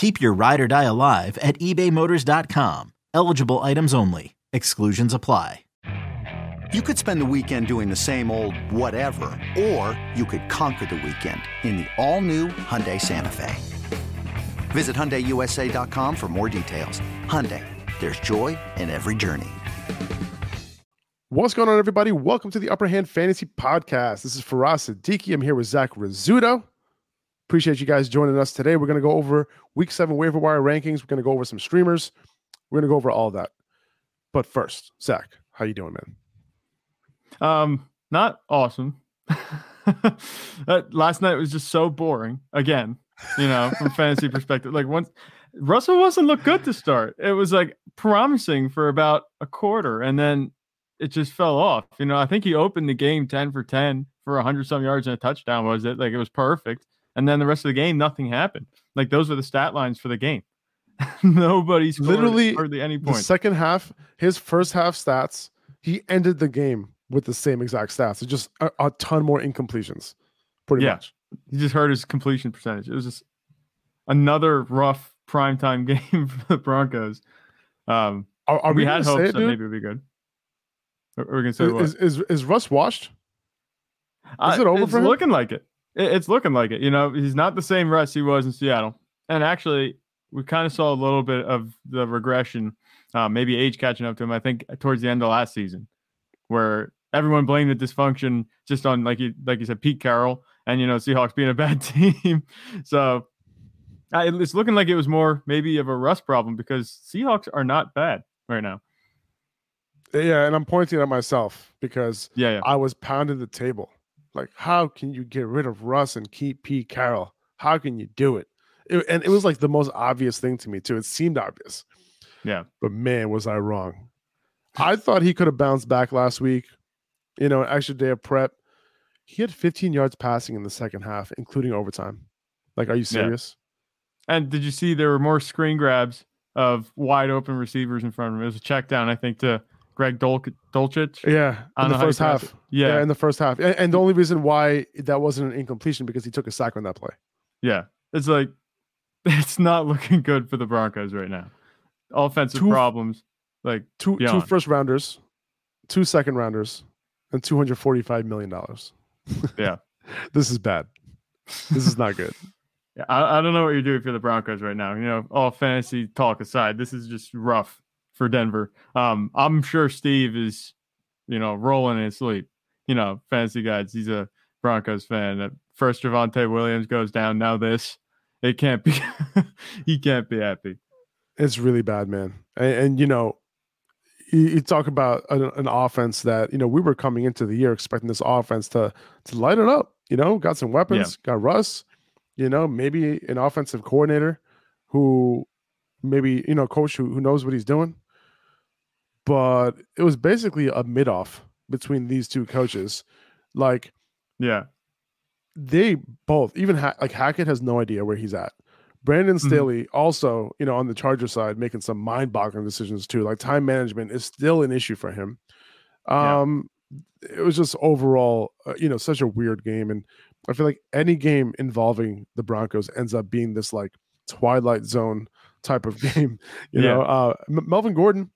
Keep your ride or die alive at ebaymotors.com. Eligible items only. Exclusions apply. You could spend the weekend doing the same old whatever, or you could conquer the weekend in the all-new Hyundai Santa Fe. Visit HyundaiUSA.com for more details. Hyundai, there's joy in every journey. What's going on, everybody? Welcome to the Upper Hand Fantasy Podcast. This is Faraz Siddiqui. I'm here with Zach Rizzuto. Appreciate you guys joining us today. We're going to go over Week Seven waiver wire rankings. We're going to go over some streamers. We're going to go over all that. But first, Zach, how you doing, man? Um, not awesome. last night was just so boring. Again, you know, from fantasy perspective, like once Russell wasn't look good to start. It was like promising for about a quarter, and then it just fell off. You know, I think he opened the game 10 for 10 for 100 some yards and a touchdown, was it? Like it was perfect. And then the rest of the game, nothing happened. Like those were the stat lines for the game. Nobody's Literally, hardly any The points. second half, his first half stats, he ended the game with the same exact stats. It's just a, a ton more incompletions, pretty Yeah. much. He just heard his completion percentage. It was just another rough primetime game for the Broncos. Um, Are, are we, we, had hopes it, that maybe it would be good. Are We're gonna say what? Is, is, is Russ washed? Uh, it over it's for him? looking like it. It- It's looking like it. You know, he's not the same Russ he was in Seattle. And actually, we kind of saw a little bit of the regression, uh, maybe age catching up to him. I think towards the end of last season, where everyone blamed the dysfunction just on like you like you said, Pete Carroll, and you know Seahawks being a bad team. so uh, it's looking like it was more maybe of a Russ problem because Seahawks are not bad right now. Yeah, and I'm pointing at myself because Yeah, yeah, I was pounding the table. Like, how can you get rid of Russ and keep Pete Carroll? How can you do it? It- And it was like the most obvious thing to me, too. It seemed obvious. yeah. But man, was I wrong. I thought he could have bounced back last week. You know, an extra day of prep. He had 15 yards passing in the second half, including overtime. Like, are you serious? And did you see there were more screen grabs of wide open receivers in front of him? It was a check down, I think, to Greg Dol- Dulcich. Yeah, in the know how you first half. it. Yeah, in the first half. And, and the only reason why that wasn't an incompletion because he took a sack on that play. yeah. It's like it's not looking good for the Broncos right now. Offensive Two- problems. Like Two two Beyond. first rounders, two second rounders, and two hundred forty five million dollars. Yeah. this is bad. This is not good. yeah, I, I don't know what you're doing for the Broncos right now. You know, all fantasy talk aside, this is just rough for Denver. Um, I'm sure Steve is, you know, rolling in his sleep. You know, fantasy guys. He's a Broncos fan. First, Javonte Williams goes down. Now this, it can't be. he can't be happy. It's really bad, man. And, and you know, you, you talk about an, an offense that you know we were coming into the year expecting this offense to to light it up. You know, got some weapons, got Russ. You know, maybe an offensive coordinator who maybe you know coach who, who knows what he's doing. But it was basically a mid off between these two coaches. Like Yeah, they both, even ha- like Hackett has no idea where he's at. Brandon Mhm. Staley also, you know, on the Charger side, making some mind-boggling decisions too. Like time management is still an issue for him. Yeah. Um, it was just overall, uh, you know, such a weird game, and I feel like any game involving the Broncos ends up being this like Twilight Zone type of game. You Yeah. know, uh, M- Melvin Gordon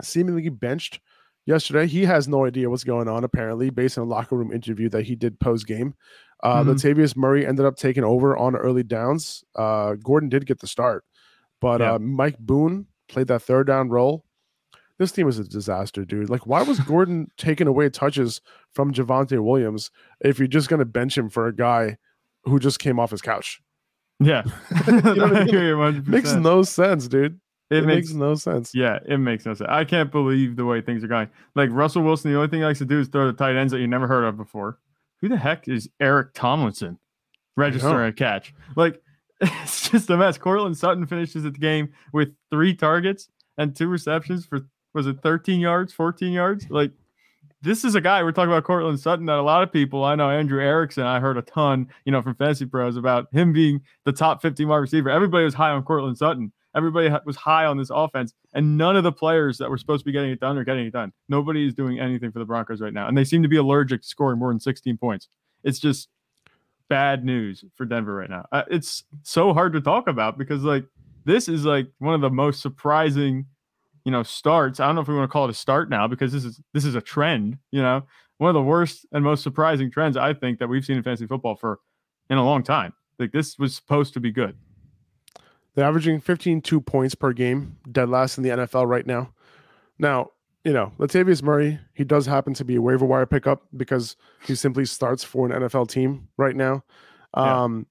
seemingly benched yesterday. He has no idea what's going on, apparently, based on a locker room interview that he did post game. Uh, Mhm. Latavius Murray ended up taking over on early downs. Uh, Gordon did get the start, but Yeah. uh, Mike Boone played that third down role. this team is a disaster, dude. Like, why was Gordon taking away touches from Javonte Williams if you're just gonna bench him for a guy who just came off his couch? Yeah, you know I mean? Makes no sense, dude. It, it makes, makes, no sense. Yeah, it makes no sense. I can't believe the way things are going. Like Russell Wilson, the only thing he likes to do is throw the tight ends that you never heard of before. Who the heck is Eric Tomlinson registering a catch? Like it's just a mess. Courtland Sutton finishes the game with three targets and two receptions for was it 13 yards, 14 yards? Like this is a guy we're talking about Courtland Sutton that a lot of people I know Andrew Erickson I heard a ton you know from Fantasy Pros about him being the top 50 wide receiver. Everybody was high on Courtland Sutton. Everybody was high on this offense, and none of the players that were supposed to be getting it done are getting it done. Nobody is doing anything for the Broncos right now, and they seem to be allergic to scoring more than 16 points. It's just bad news for Denver right now. Uh, it's so hard to talk about because like this is like one of the most surprising, you know, starts. I don't know if we want to call it a start now because this is this is a trend. You know, one of the worst and most surprising trends I think that we've seen in fantasy football for in a long time. Like this was supposed to be good. They're averaging 15 two points per game, dead last in the NFL right now. Now, you know, Latavius Murray, he does happen to be a waiver wire pickup because he simply starts for an NFL team right now. Um,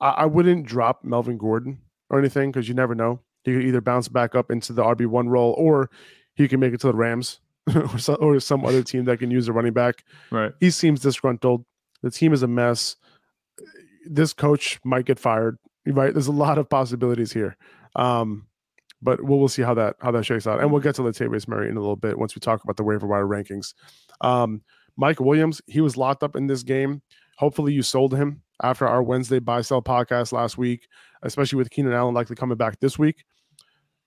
yeah. I, I, wouldn't drop Melvin Gordon or anything because you never know. He could either bounce back up into the RB one role or he can make it to the Rams or, some, or some other team that can use a running back. Right. He seems disgruntled. The team is a mess. This coach might get fired. Right. There's a lot of possibilities here. Um, but we'll, we'll see how that how that shakes out. And we'll get to Latavius Murray in a little bit once we talk about the waiver wire rankings. Um, Mike Williams, he was locked up in this game. Hopefully, you sold him after our Wednesday buy sell podcast last week, especially with Keenan Allen likely coming back this week.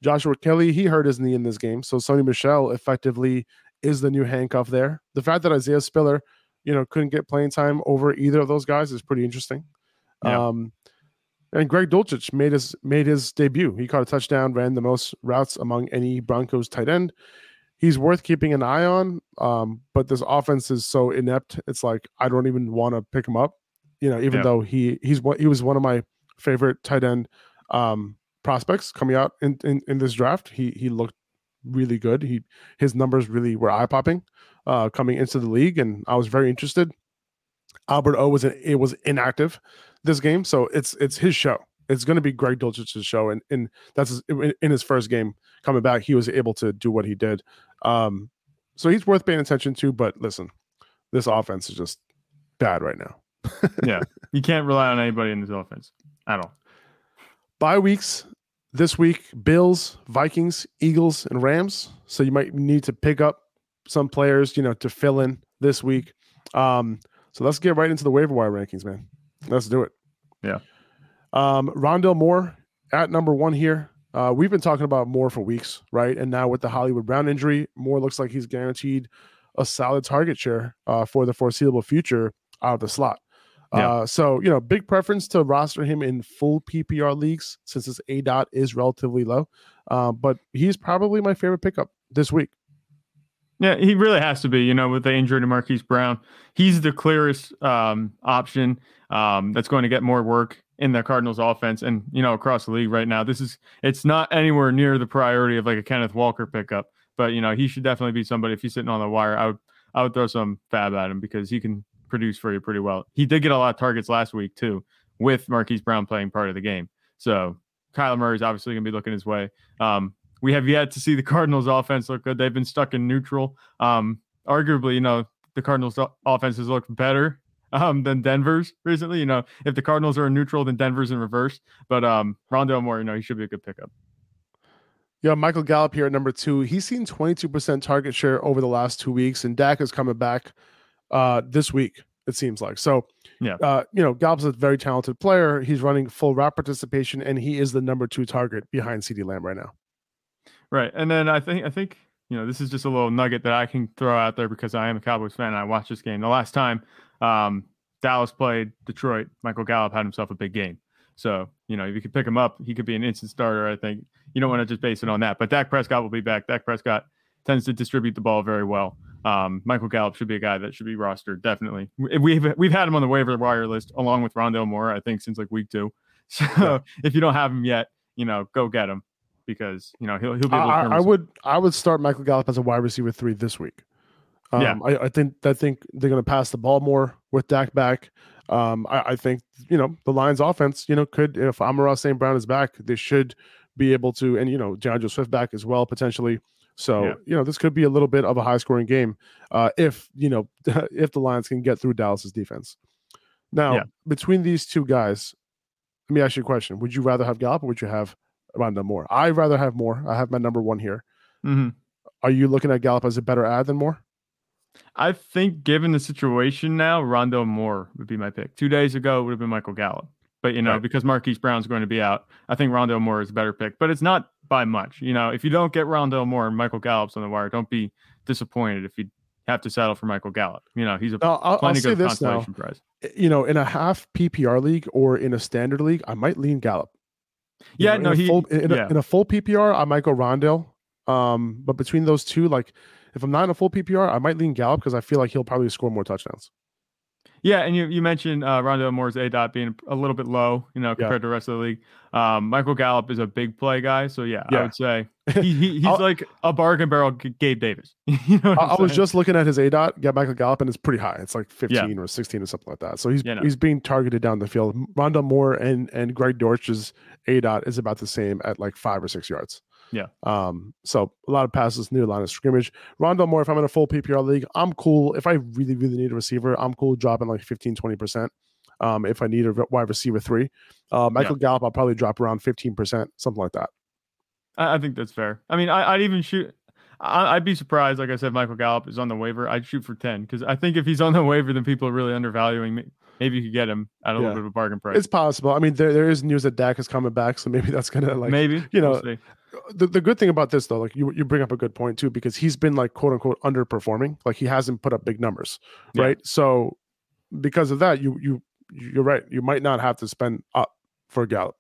Joshua Kelley, he hurt his knee in this game, so Sony Michel effectively is the new handcuff there. The fact that Isaiah Spiller, you know, couldn't get playing time over either of those guys is pretty interesting. Yeah. Um, and Greg Dulcich made his made his debut. He caught a touchdown, ran the most routes among any Broncos tight end. He's worth keeping an eye on. Um, but this offense is so inept. It's like I don't even want to pick him up. You know, even yeah. though he he's he was one of my favorite tight end um, prospects coming out in, in, in this draft. He he looked really good. He his numbers really were eye popping uh, coming into the league, and I was very interested. Albert O was it was inactive this game, so it's it's his show. It's going to be Greg Dulcich's show, and and that's his, in his first game coming back, he was able to do what he did. Um, so he's worth paying attention to. But listen, this offense is just bad right now. yeah, you can't rely on anybody in this offense at all. Bye weeks this week: Bills, Vikings, Eagles, and Rams. So you might need to pick up some players, you know, to fill in this week. Um, so let's get right into the waiver wire rankings, man. Let's do it. Yeah. Um, Rondale Moore at number one here. Uh, we've been talking about Moore for weeks, right? And now with the Hollywood Brown injury, Moore looks like he's guaranteed a solid target share uh, for the foreseeable future out of the slot. Yeah. Uh, so, you know, big preference to roster him in full PPR leagues since his A dot is relatively low. Uh, but he's probably my favorite pickup this week. Yeah, he really has to be. You know, with the injury to Marquise Brown, he's the clearest um, option um, that's going to get more work in the Cardinals offense and you know across the league right now. This is it's not anywhere near the priority of like a Kenneth Walker pickup, but you know he should definitely be somebody. If he's sitting on the wire, I would I would throw some fab at him because he can produce for you pretty well. He did get a lot of targets last week too, with Marquise Brown playing part of the game. So Kyler Murray is obviously going to be looking his way. Um, we have yet to see the Cardinals offense look good. They've been stuck in neutral. Um, arguably, you know, the Cardinals offense has looked better um, than Denver's recently. You know, if the Cardinals are in neutral, then Denver's in reverse. But um, Rondale Moore, you know, he should be a good pickup. Yeah, Michael Gallup here at number two. He's seen 22% target share over the last two weeks, and Dak is coming back uh, this week, it seems like. So, yeah, uh, you know, Gallup's a very talented player. He's running full route participation, and he is the number two target behind CeeDee Lamb right now. Right. And then I think, I think, you know, this is just a little nugget that I can throw out there because I am a Cowboys fan and I watched this game. The last time um, Dallas played Detroit, Michael Gallup had himself a big game. So, you know, if you could pick him up, he could be an instant starter. I think you don't want to just base it on that. But Dak Prescott will be back. Dak Prescott tends to distribute the ball very well. Um, Michael Gallup should be a guy that should be rostered definitely. We've we've had him on the waiver wire list along with Rondale Moore, I think, since like week two. So yeah. if you don't have him yet, you know, go get him. Because you know he'll he'll be. Able I, I would I would start Michael Gallup as a wide receiver three this week. Um, Yeah. I, I think I think they're going to pass the ball more with Dak back. Um, I, I think you know the Lions' offense, you know, could if Amon-Ra St. Brown is back, they should be able to, and you know, D'Andre Swift back as well potentially. So Yeah. you know, this could be a little bit of a high-scoring game uh, if you know if the Lions can get through Dallas's defense. Now, Yeah. between these two guys, let me ask you a question: Would you rather have Gallup or would you have Rondale Moore. I'd rather have Moore. I have my number one here. Mhm. Are you looking at Gallup as a better ad than Moore? I think given the situation now, Rondo Moore would be my pick. Two days ago it would have been Michael Gallup. But you know, Right. because Marquise Brown's going to be out, I think Rondo Moore is a better pick. But it's not by much. You know, if you don't get Rondo Moore and Michael Gallup's on the wire, don't be disappointed if you have to settle for Michael Gallup. You know, he's a I'll, I'll, I'll plenty good this now. consolation prize. You know, in a half PPR league or in a standard league, I might lean Gallup. You Yeah, know, no, in he full, in, yeah. a, in a full PPR, I might go Rondale. Um, but between those two, like if I'm not in a full PPR, I might lean Gallup because I feel like he'll probably score more touchdowns. Yeah, and you, you mentioned uh, Rondo Moore's A dot being a little bit low, you know, compared to the rest of the league. Um, Michael Gallup is a big play guy, so yeah, Yeah. I would say he, he, he's like a bargain barrel Gabe Davis. you know, I, I'm was just looking at his A dot, get Michael Gallup, and it's pretty high. It's like 15 or 16 or something like that. So he's Yeah, no. he's being targeted down the field. Rondale Moore and and Greg Dortch's A dot is about the same at like five or six yards. Yeah. Um. So a lot of passes near line of scrimmage. Rondale Moore, if I'm in a full PPR league, I'm cool. If I really really need a receiver, I'm cool dropping like 15 20 percent. Um. If I need a wide receiver three, uh, Michael Gallup, I'll probably drop around 15 percent, something like that. I, I think that's fair. I mean, I, I'd even shoot. I, I'd be surprised, like I said, Michael Gallup is on the waiver. I'd shoot for ten because I think if he's on the waiver, then people are really undervaluing. me. Maybe you could get him at a Yeah. little bit of a bargain price. It's possible. I mean, there, there is news that Dak is coming back, so maybe that's gonna like Maybe you know, We'll the, the good thing about this though, like you you bring up a good point too, because he's been like quote unquote underperforming. Like he hasn't put up big numbers, Yeah. right? So because of that, you you you're right. You might not have to spend up for Gallup,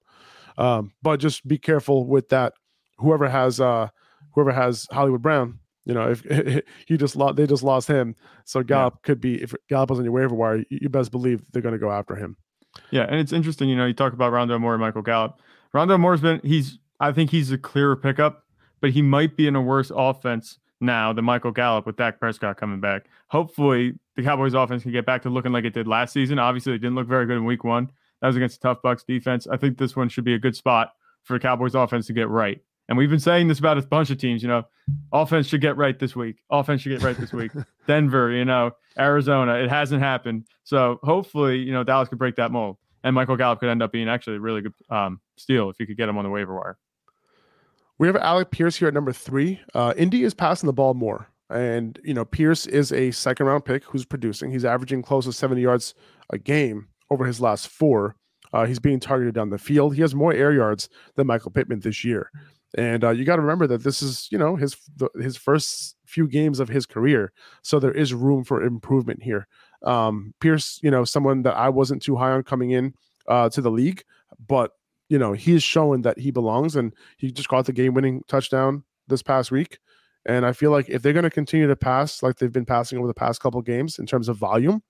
um, but just be careful with that. Whoever has uh whoever has Hollywood Brown, you know, if he just lost, they just lost him. So Gallup could be if Gallup was on your waiver wire, you, best believe they're going to go after him. Yeah, and it's interesting. You know, you talk about Rondo Moore and Michael Gallup. Rondo Moore's been he's. I think he's a clearer pickup, but he might be in a worse offense now than Michael Gallup with Dak Prescott coming back. Hopefully, the Cowboys' offense can get back to looking like it did last season. Obviously, it didn't look very good in Week One. That was against the tough Bucks defense. I think this one should be a good spot for the Cowboys' offense to get right. And we've been saying this about a bunch of teams. You know, offense should get right this week. Offense should get right this week. Denver, you know, Arizona. It hasn't happened. So hopefully, you know, Dallas could break that mold. And Michael Gallup could end up being actually a really good um, steal if you could get him on the waiver wire. We have Alec Pierce here at number three. Uh, Indy is passing the ball more. And, you know, Pierce is a second round pick who's producing. He's averaging close to 70 yards a game over his last four. Uh, he's being targeted down the field. He has more air yards than Michael Pittman this year. And uh, you got to remember that this is, you know, his the, his first few games of his career. So there is room for improvement here. Um, Pierce, you know, someone that I wasn't too high on coming in uh, to the league, but you know, he's showing that he belongs and he just caught the game winning touchdown this past week. And I feel like if they're going to continue to pass like they've been passing over the past couple games in terms of volume,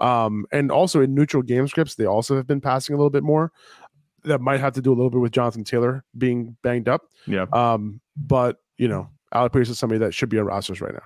um, and also in neutral game scripts, they also have been passing a little bit more. That might have to do a little bit with Jonathan Taylor being banged up. Yeah. Um, but you know, Alec Pierce is somebody that should be on rosters right now.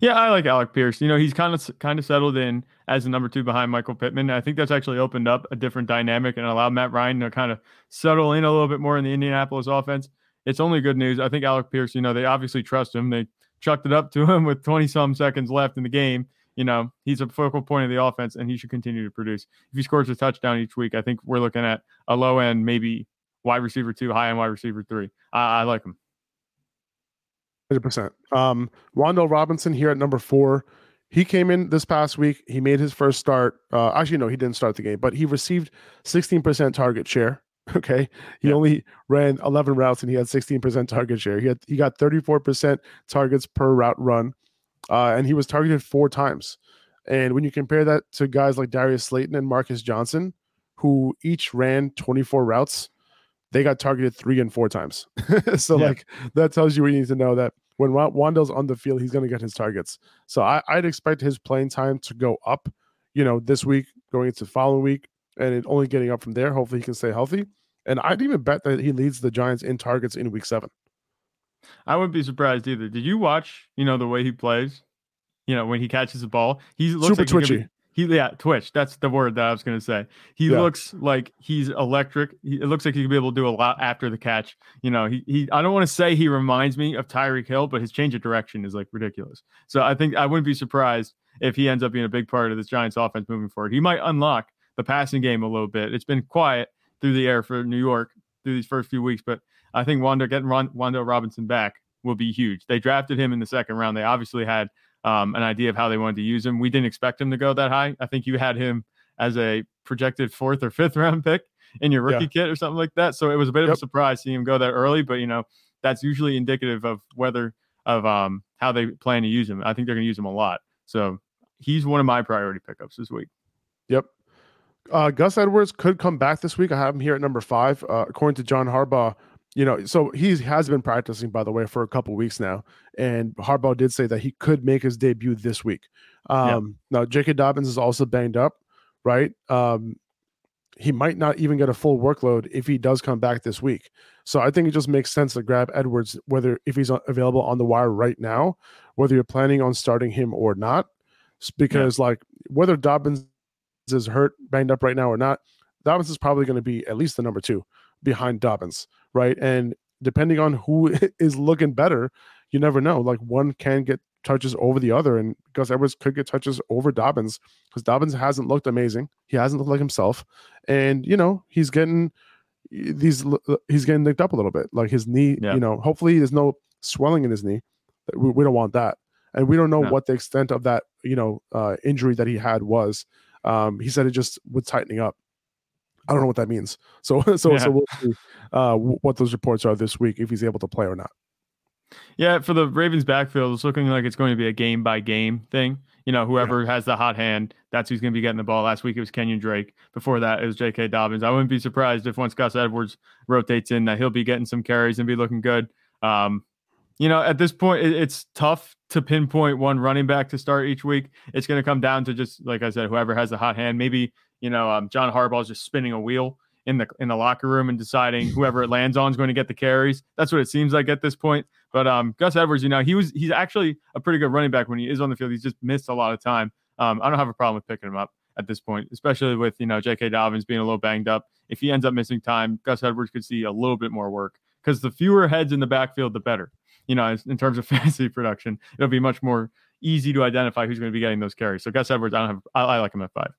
Yeah, I like Alec Pierce. You know, he's kind of kind of settled in as the number two behind Michael Pittman. I think that's actually opened up a different dynamic and allowed Matt Ryan to kind of settle in a little bit more in the Indianapolis offense. It's only good news. I think Alec Pierce, you know, they obviously trust him. They chucked it up to him with 20 some seconds left in the game. You know, he's a focal point of the offense and he should continue to produce. If he scores a touchdown each week, I think we're looking at a low end, maybe wide receiver two, high end wide receiver three. I, I like him. Hundred percent. Um, Wan'Dale Robinson here at number four. He came in this past week. He made his first start. Uh, actually, no, he didn't start the game, but he received 16% target share. Okay, he Yeah. only ran 11 routes and he had 16% target share. He had he got 34% targets per route run, uh, and he was targeted four times. And when you compare that to guys like Darius Slayton and Marcus Johnson, who each ran 24 routes, they got targeted three and four times. so Yeah. like that tells you what you need to know that when Wa- Wan'Dale's on the field, he's going to get his targets. So I, I'd expect his playing time to go up, you know, this week going into the following week, and it only getting up from there. Hopefully, he can stay healthy. And I'd even bet that he leads the Giants in targets in week seven. I wouldn't be surprised either. Did you watch, you know, the way he plays? You know, when he catches the ball, he looks super like twitchy. He, he, yeah, twitch. That's the word that I was going to say. He Yeah. looks like he's electric. He, it looks like he could be able to do a lot after the catch. You know, he, he I don't want to say he reminds me of Tyreek Hill, but his change of direction is like ridiculous. So I think I wouldn't be surprised if he ends up being a big part of this Giants offense moving forward. He might unlock the passing game a little bit. It's been quiet through the air for New York through these first few weeks, but I think Wando getting Ron, Wando Robinson back will be huge. They drafted him in the second round. They obviously had um, an idea of how they wanted to use him. We didn't expect him to go that high. I think you had him as a projected fourth or fifth round pick in your rookie kit or something like that. So it was a bit of a surprise seeing him go that early, but you know, that's usually indicative of whether of um how they plan to use him. I think they're going to use him a lot. So he's one of my priority pickups this week. Yep. Uh, Gus Edwards could come back this week. I have him here at number five. Uh, according to John Harbaugh, you know, so he has been practicing, by the way, for a couple weeks now. And Harbaugh did say that he could make his debut this week. Um, Now, J.K. Dobbins is also banged up, right? Um, he might not even get a full workload if he does come back this week. So I think it just makes sense to grab Edwards, whether if he's available on the wire right now, whether you're planning on starting him or not, because like whether Dobbins is hurt, banged up right now or not, Dobbins is probably going to be at least the number two behind Dobbins, right? And depending on who is looking better, you never know. Like one can get touches over the other, and Gus Edwards could get touches over Dobbins because Dobbins hasn't looked amazing. He hasn't looked like himself, and you know he's getting these he's getting nicked up a little bit. Like his knee, Yeah. you know. Hopefully, there's no swelling in his knee. We, we don't want that, and we don't know No. what the extent of that you know uh, injury that he had was. Um, he said it just was tightening up. I don't know what that means. So so Yeah. so we'll see uh, what those reports are this week if he's able to play or not. Yeah, for the Ravens backfield, it's looking like it's going to be a game by game thing. You know, whoever has the hot hand, that's who's going to be getting the ball. Last week it was Kenyon Drake. Before that, it was J.K. Dobbins. I wouldn't be surprised if once Gus Edwards rotates in, that he'll be getting some carries and be looking good. Um, you know, at this point, it, it's tough to pinpoint one running back to start each week. It's going to come down to just like I said, whoever has the hot hand. Maybe you know, um, John Harbaugh's just spinning a wheel in the in the locker room and deciding whoever it lands on is going to get the carries. That's what it seems like at this point. But um, Gus Edwards, you know, he was he's actually a pretty good running back when he is on the field. He's just missed a lot of time. Um, I don't have a problem with picking him up at this point, especially with you know J.K. Dobbins being a little banged up. If he ends up missing time, Gus Edwards could see a little bit more work because the fewer heads in the backfield, the better. You know, in terms of fantasy production, it'll be much more easy to identify who's going to be getting those carries. So Gus Edwards, I don't have, I, I like him at five.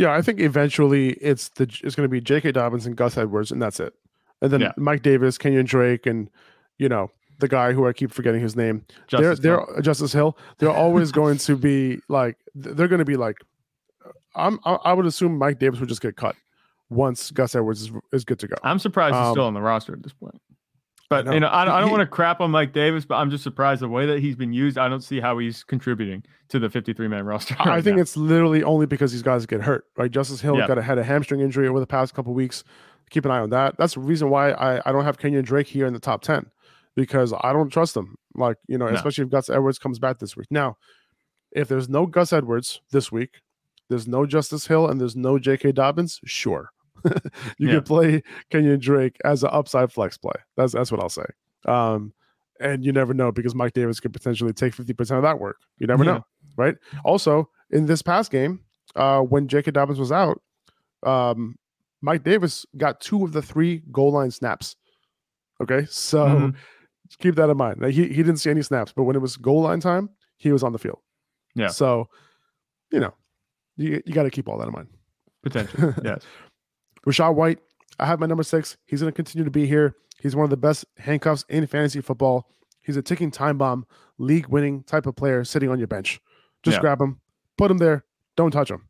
Yeah, I think eventually it's the it's going to be J.K. Dobbins and Gus Edwards, and that's it. And then Yeah. Mike Davis, Kenyon Drake, and you know the guy who I keep forgetting his name. Justice they're Hill. they're Justice Hill. They're always going to be like they're going to be like. I'm I, I would assume Mike Davis would just get cut once Gus Edwards is, is good to go. I'm surprised he's Um, still on the roster at this point. But you know, I, don't- I don't want to crap on Mike Davis, but I'm just surprised the way that he's been used. I don't see how he's contributing to the 53 man roster. I think now. it's literally only because these guys get hurt. Right, Justice Hill Yeah. got a had a hamstring injury over the past couple weeks. Keep an eye on that. That's the reason why I, I don't have Kenyon Drake here in the top ten because I don't trust him. Like you know, No. especially if Gus Edwards comes back this week. Now, if there's no Gus Edwards this week, there's no Justice Hill, and there's no J.K. Dobbins. Sure, you Yeah. can play Kenyon Drake as an upside flex play. That's that's what I'll say. Um, and you never know because Mike Davis could potentially take fifty percent of that work. You never Yeah. know, right? Also, in this past game, uh, when J.K. Dobbins was out, um, Mike Davis got two of the three goal line snaps. Okay, so Mhm. keep that in mind. Like, he he didn't see any snaps, but when it was goal line time, he was on the field. Yeah. So, you know, you you got to keep all that in mind. potential. yes. Rachaad White, I have my number six. He's going to continue to be here. He's one of the best handcuffs in fantasy football. He's a ticking time bomb, league winning type of player sitting on your bench. Just Yeah. grab him, put him there. Don't touch him.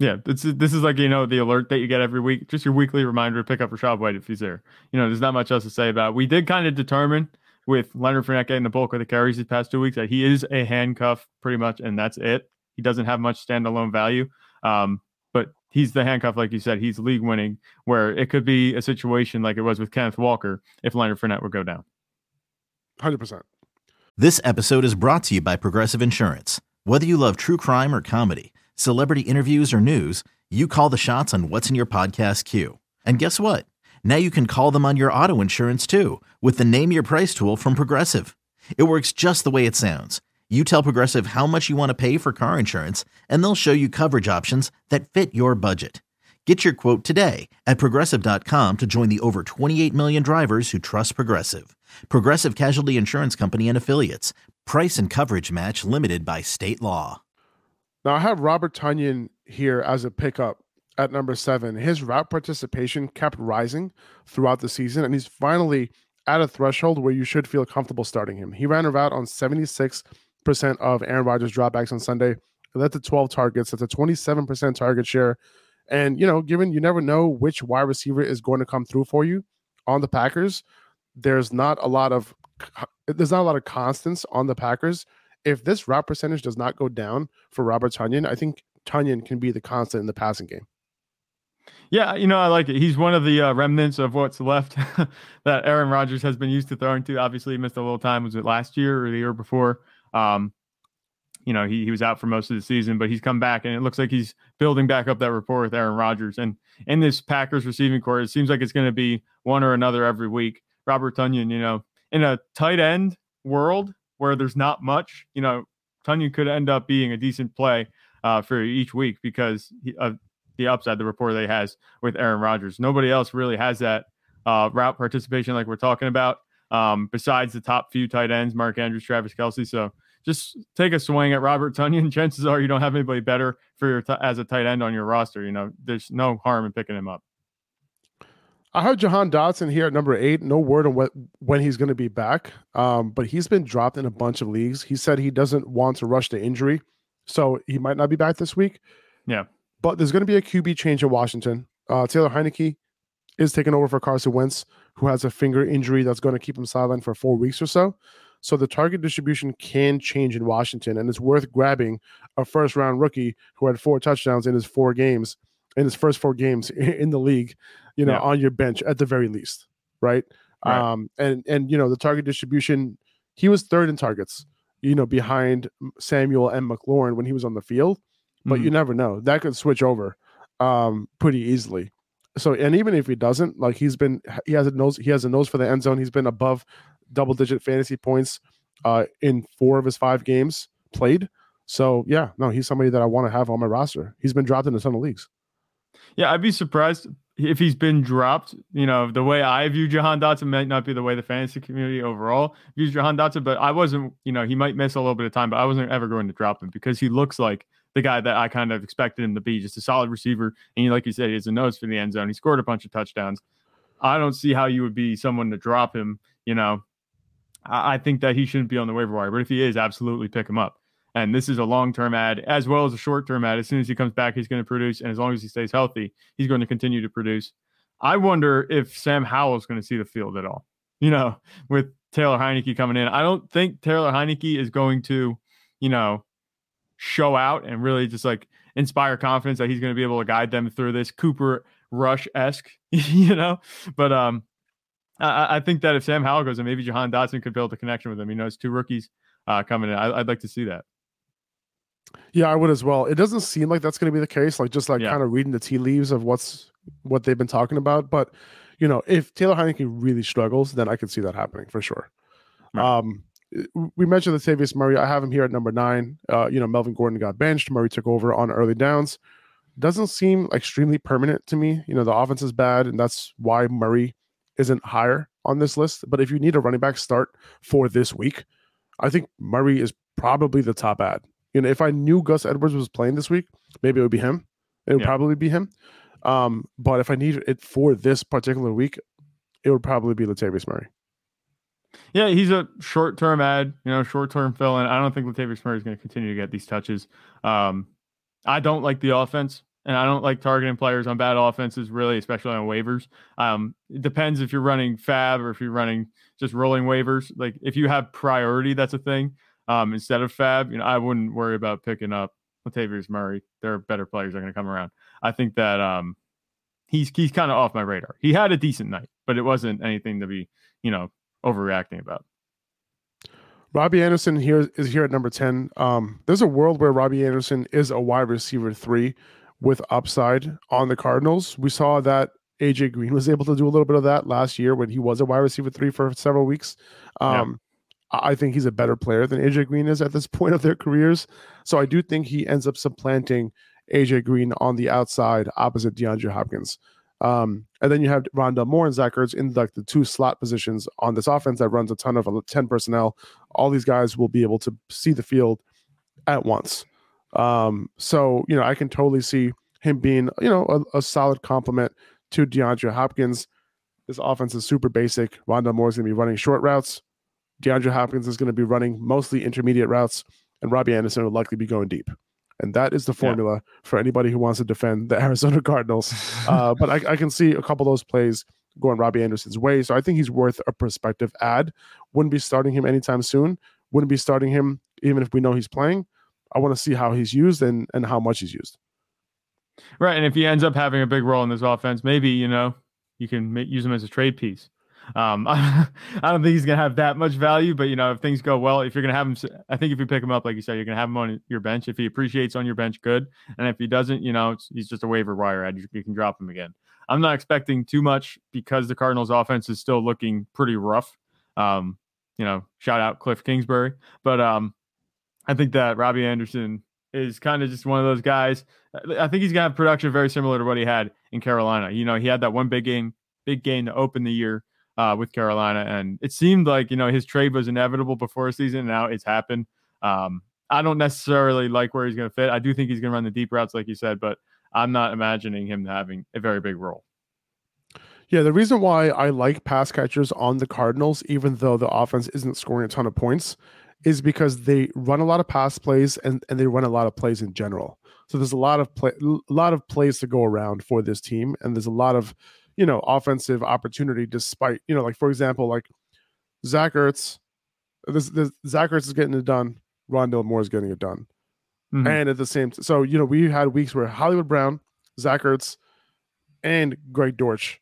Yeah, this is this is like you know the alert that you get every week, just your weekly reminder to pick up Rachaad White if he's there. You know, there's not much else to say about. It. We did kind of determine with Leonard Fournette getting the bulk of the carries these past two weeks that he is a handcuff pretty much, and that's it. He doesn't have much standalone value, um, he's the handcuff, like you said. He's league winning, where it could be a situation like it was with Kenneth Walker if Leonard Fournette would go down. 100%. This episode is brought to you by Progressive Insurance. Whether you love true crime or comedy, celebrity interviews or news, you call the shots on what's in your podcast queue. And guess what? Now you can call them on your auto insurance too with the Name Your Price tool from Progressive. It works just the way it sounds. You tell Progressive how much you want to pay for car insurance, and they'll show you coverage options that fit your budget. Get your quote today at progressive.com to join the over 28 million drivers who trust Progressive. Progressive Casualty Insurance Company and Affiliates. Price and coverage match limited by state law. Now, I have Robert Tonyan here as a pickup at number seven. His route participation kept rising throughout the season, and he's finally at a threshold where you should feel comfortable starting him. He ran a route on 76% of Aaron Rodgers' dropbacks on Sunday. Led to 12 targets. That's a 27% target share. And, you know, given you never know which wide receiver is going to come through for you on the Packers, there's not a lot of there's not a lot of constants on the Packers. If this route percentage does not go down for Robert Tonyan, I think Tonyan can be the constant in the passing game. Yeah, you know, I like it. He's one of the uh, remnants of what's left that Aaron Rodgers has been used to throwing to. Obviously, he missed a little time. Was it last year or the year before? Um, you know, he, he was out for most of the season, but he's come back and it looks like he's building back up that rapport with Aaron Rodgers. And in this Packers receiving corps, it seems like it's going to be one or another every week. Robert Tonyan, you know, in a tight end world where there's not much, you know, Tonyan could end up being a decent play uh, for each week because of the upside, the rapport they he has with Aaron Rodgers. Nobody else really has that uh, route participation like we're talking about, um, besides the top few tight ends, Mark Andrews, Travis Kelce. So just take a swing at Robert Tonyan. Chances are you don't have anybody better for your t- as a tight end on your roster. You know, there's no harm in picking him up. I heard Jahan Dotson here at number eight. No word on what when he's going to be back, um, but he's been dropped in a bunch of leagues. He said he doesn't want to rush the injury, so he might not be back this week. Yeah, but there's going to be a QB change in Washington. Uh, Taylor Heinicke is taking over for Carson Wentz, who has a finger injury that's going to keep him silent for four weeks or so. So the target distribution can change in Washington, and it's worth grabbing a first round rookie who had four touchdowns in his four games, in his first four games in the league, you know, yeah. on your bench at the very least, right? right? Um, and and you know the target distribution, he was third in targets, you know, behind Samuel and McLaurin when he was on the field but mm-hmm. you never know. That could switch over um, pretty easily. So, and even if he doesn't, like he's been, he has a nose, he has a nose for the end zone. He's been above double digit fantasy points uh, in four of his five games played. So, yeah, no, he's somebody that I want to have on my roster. He's been dropped in a ton of leagues. Yeah, I'd be surprised if he's been dropped. You know, the way I view Jahan Dotson might not be the way the fantasy community overall views Jahan Dotson, but I wasn't, you know, he might miss a little bit of time, but I wasn't ever going to drop him because he looks like the guy that I kind of expected him to be, just a solid receiver. And like you said, he has a nose for the end zone. He scored a bunch of touchdowns. I don't see how you would be someone to drop him. You know, I, I think that he shouldn't be on the waiver wire, but if he is, absolutely pick him up. And this is a long term ad as well as a short term ad. As soon as he comes back, he's going to produce. And as long as he stays healthy, he's going to continue to produce. I wonder if Sam Howell is going to see the field at all, you know, with Taylor Heinicke coming in. I don't think Taylor Heinicke is going to, you know, show out and really just like inspire confidence that he's going to be able to guide them through this Cooper Rush esque, you know. But um, I, I, think that if Sam Howell goes and maybe Jahan Dotson could build a connection with him, you know, it's two rookies uh, coming in. I, would like to see that. Yeah, I would as well. It doesn't seem like that's going to be the case. Like just like yeah. kind of reading the tea leaves of what's what they've been talking about. But you know, if Taylor Heinicke really struggles, then I could see that happening for sure. Right. Um, we mentioned Latavius Murray. I have him here at number nine. Uh, you know, Melvin Gordon got benched. Murray took over on early downs. Doesn't seem extremely permanent to me. You know, the offense is bad, and that's why Murray isn't higher on this list. But if you need a running back start for this week, I think Murray is probably the top ad. You know, if I knew Gus Edwards was playing this week, maybe it would be him. It would yeah. probably be him. Um, but if I need it for this particular week, it would probably be Latavius Murray. Yeah, he's a short term ad, you know, short term fill in. I don't think Latavius Murray is going to continue to get these touches. Um, I don't like the offense, and I don't like targeting players on bad offenses, really, especially on waivers. Um, it depends if you're running fab or if you're running just rolling waivers. Like if you have priority, that's a thing. Um, instead of fab, you know, I wouldn't worry about picking up Latavius Murray. There are better players that are going to come around. I think that um, he's he's kind of off my radar. He had a decent night, but it wasn't anything to be, you know, overreacting about. Robbie Anderson here is here at number 10. Um, there's a world where Robbie Anderson is a wide receiver three with upside on the Cardinals. We saw that AJ Green was able to do a little bit of that last year when he was a wide receiver three for several weeks. Um, yeah. I think he's a better player than AJ Green is at this point of their careers. So I do think he ends up supplanting AJ Green on the outside opposite DeAndre Hopkins. Um, and then you have Rondale Moore and Zach Ertz in like the two slot positions on this offense that runs a ton of 10 personnel. All these guys will be able to see the field at once. Um, so, you know, I can totally see him being, you know, a, a solid complement to DeAndre Hopkins. This offense is super basic. Rondale Moore is going to be running short routes. DeAndre Hopkins is going to be running mostly intermediate routes, and Robbie Anderson will likely be going deep. And that is the formula yeah. for anybody who wants to defend the Arizona Cardinals. Uh, but I, I, can see a couple of those plays going Robbie Anderson's way. So I think he's worth a prospective ad. Wouldn't be starting him anytime soon. Wouldn't be starting him even if we know he's playing. I want to see how he's used and, and how much he's used. Right. And if he ends up having a big role in this offense, maybe, you know, you can make, use him as a trade piece. Um, I don't think he's to have that much value, but you know, if things go well, if you're to have him, I think if you pick him up, like you said, you're to have him on your bench. If he appreciates on your bench, good. And if he doesn't, you know, he's just a waiver wire ad. You, you can drop him again. I'm not expecting too much because the Cardinals offense is still looking pretty rough. Um, you know, shout out Cliff Kingsbury, but, um, I think that Robbie Anderson is kind of just one of those guys. I think he's to have production very similar to what he had in Carolina. You know, he had that one big game, big game to open the year uh, with Carolina, and it seemed like you know his trade was inevitable before a season. Now it's happened. Um, I don't necessarily like where he's going to fit. I do think he's going to run the deep routes, like you said, but I'm not imagining him having a very big role. Yeah, the reason why I like pass catchers on the Cardinals, even though the offense isn't scoring a ton of points, is because they run a lot of pass plays and, and they run a lot of plays in general. So there's a lot of play, a lot of plays to go around for this team, and there's a lot of you know, offensive opportunity despite, you know, like for example, like Zach Ertz, this, this Zach Ertz is getting it done. Rondale Moore is getting it done. Mm-hmm. And at the same t- so, you know, we had weeks where Hollywood Brown, Zach Ertz, and Greg Dortch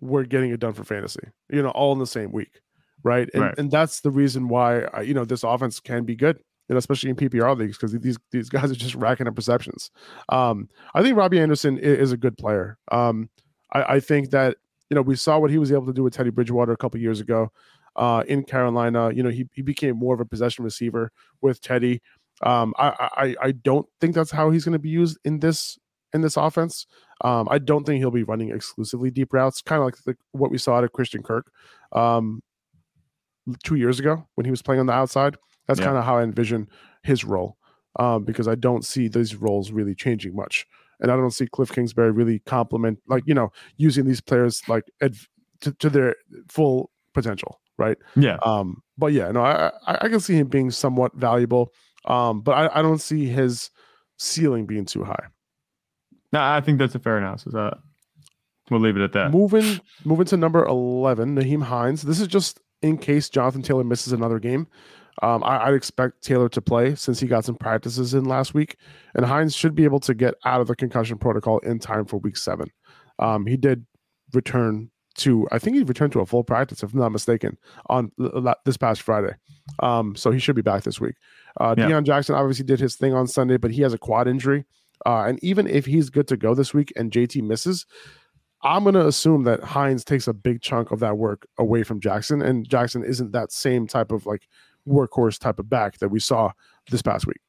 were getting it done for fantasy, you know, all in the same week. Right. And, right. and that's the reason why, uh, you know, this offense can be good you know, especially in PPR leagues, because these these guys are just racking up receptions. Um, I think Robbie Anderson is, is a good player. Um, I, I, think that you know we saw what he was able to do with Teddy Bridgewater a couple years ago uh, in Carolina. You know he he became more of a possession receiver with Teddy. Um, I, I I don't think that's how he's going to be used in this in this offense. Um, I don't think he'll be running exclusively deep routes, kind of like the, what we saw out of Christian Kirk um, two years ago when he was playing on the outside. That's yeah. kind of how I envision his role um, because I don't see these roles really changing much and I don't see Cliff Kingsbury really complement like you know using these players like adv- to, to their full potential, right? Yeah. Um. But yeah, no, I I, I can see him being somewhat valuable. Um. But I, I don't see his ceiling being too high. No, I think that's a fair analysis. Uh, we'll leave it at that. Moving moving to number eleven, Nyheim Hines. This is just in case Jonathan Taylor misses another game. Um, I, would expect Taylor to play since he got some practices in last week, and Hines should be able to get out of the concussion protocol in time for Week Seven. Um, he did return to, I think he returned to a full practice, if I'm not mistaken, on this past Friday. Um, so he should be back this week. Uh, yeah. Deon Jackson obviously did his thing on Sunday, but he has a quad injury, uh, and even if he's good to go this week and JT misses. I'm going to assume that Hines takes a big chunk of that work away from Jackson, and Jackson isn't that same type of like workhorse type of back that we saw this past week.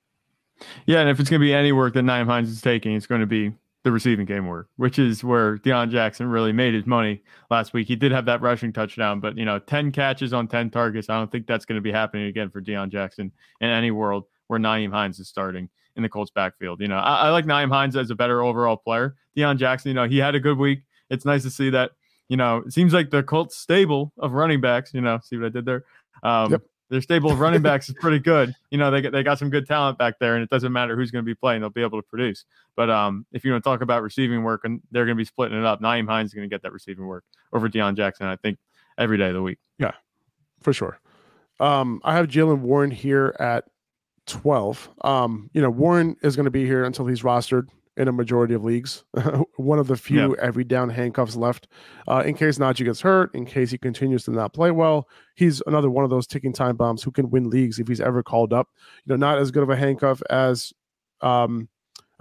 Yeah, and if it's going to be any work that Nyheim Hines is taking, it's going to be the receiving game work, which is where Deon Jackson really made his money last week. He did have that rushing touchdown, but you know, 10 catches on 10 targets. I don't think that's going to be happening again for Deon Jackson in any world where Nyheim Hines is starting in the Colts backfield. You know, I, I like Nyheim Hines as a better overall player. Deon Jackson, you know, he had a good week. It's nice to see that, you know, it seems like the Colts stable of running backs, you know, see what I did there. Um, yep their stable of running backs is pretty good. You know, they they got some good talent back there, and it doesn't matter who's going to be playing; they'll be able to produce. But um, if you want to talk about receiving work, and they're going to be splitting it up, Nyheim Hines is going to get that receiving work over Deon Jackson. I think every day of the week. Yeah, for sure. Um, I have Jaylen Warren here at twelve. Um, you know, Warren is going to be here until he's rostered in a majority of leagues. One of the few every down handcuffs left. Uh, in case Najee gets hurt, in case he continues to not play well, he's another one of those ticking time bombs who can win leagues if he's ever called up. You know, not as good of a handcuff as um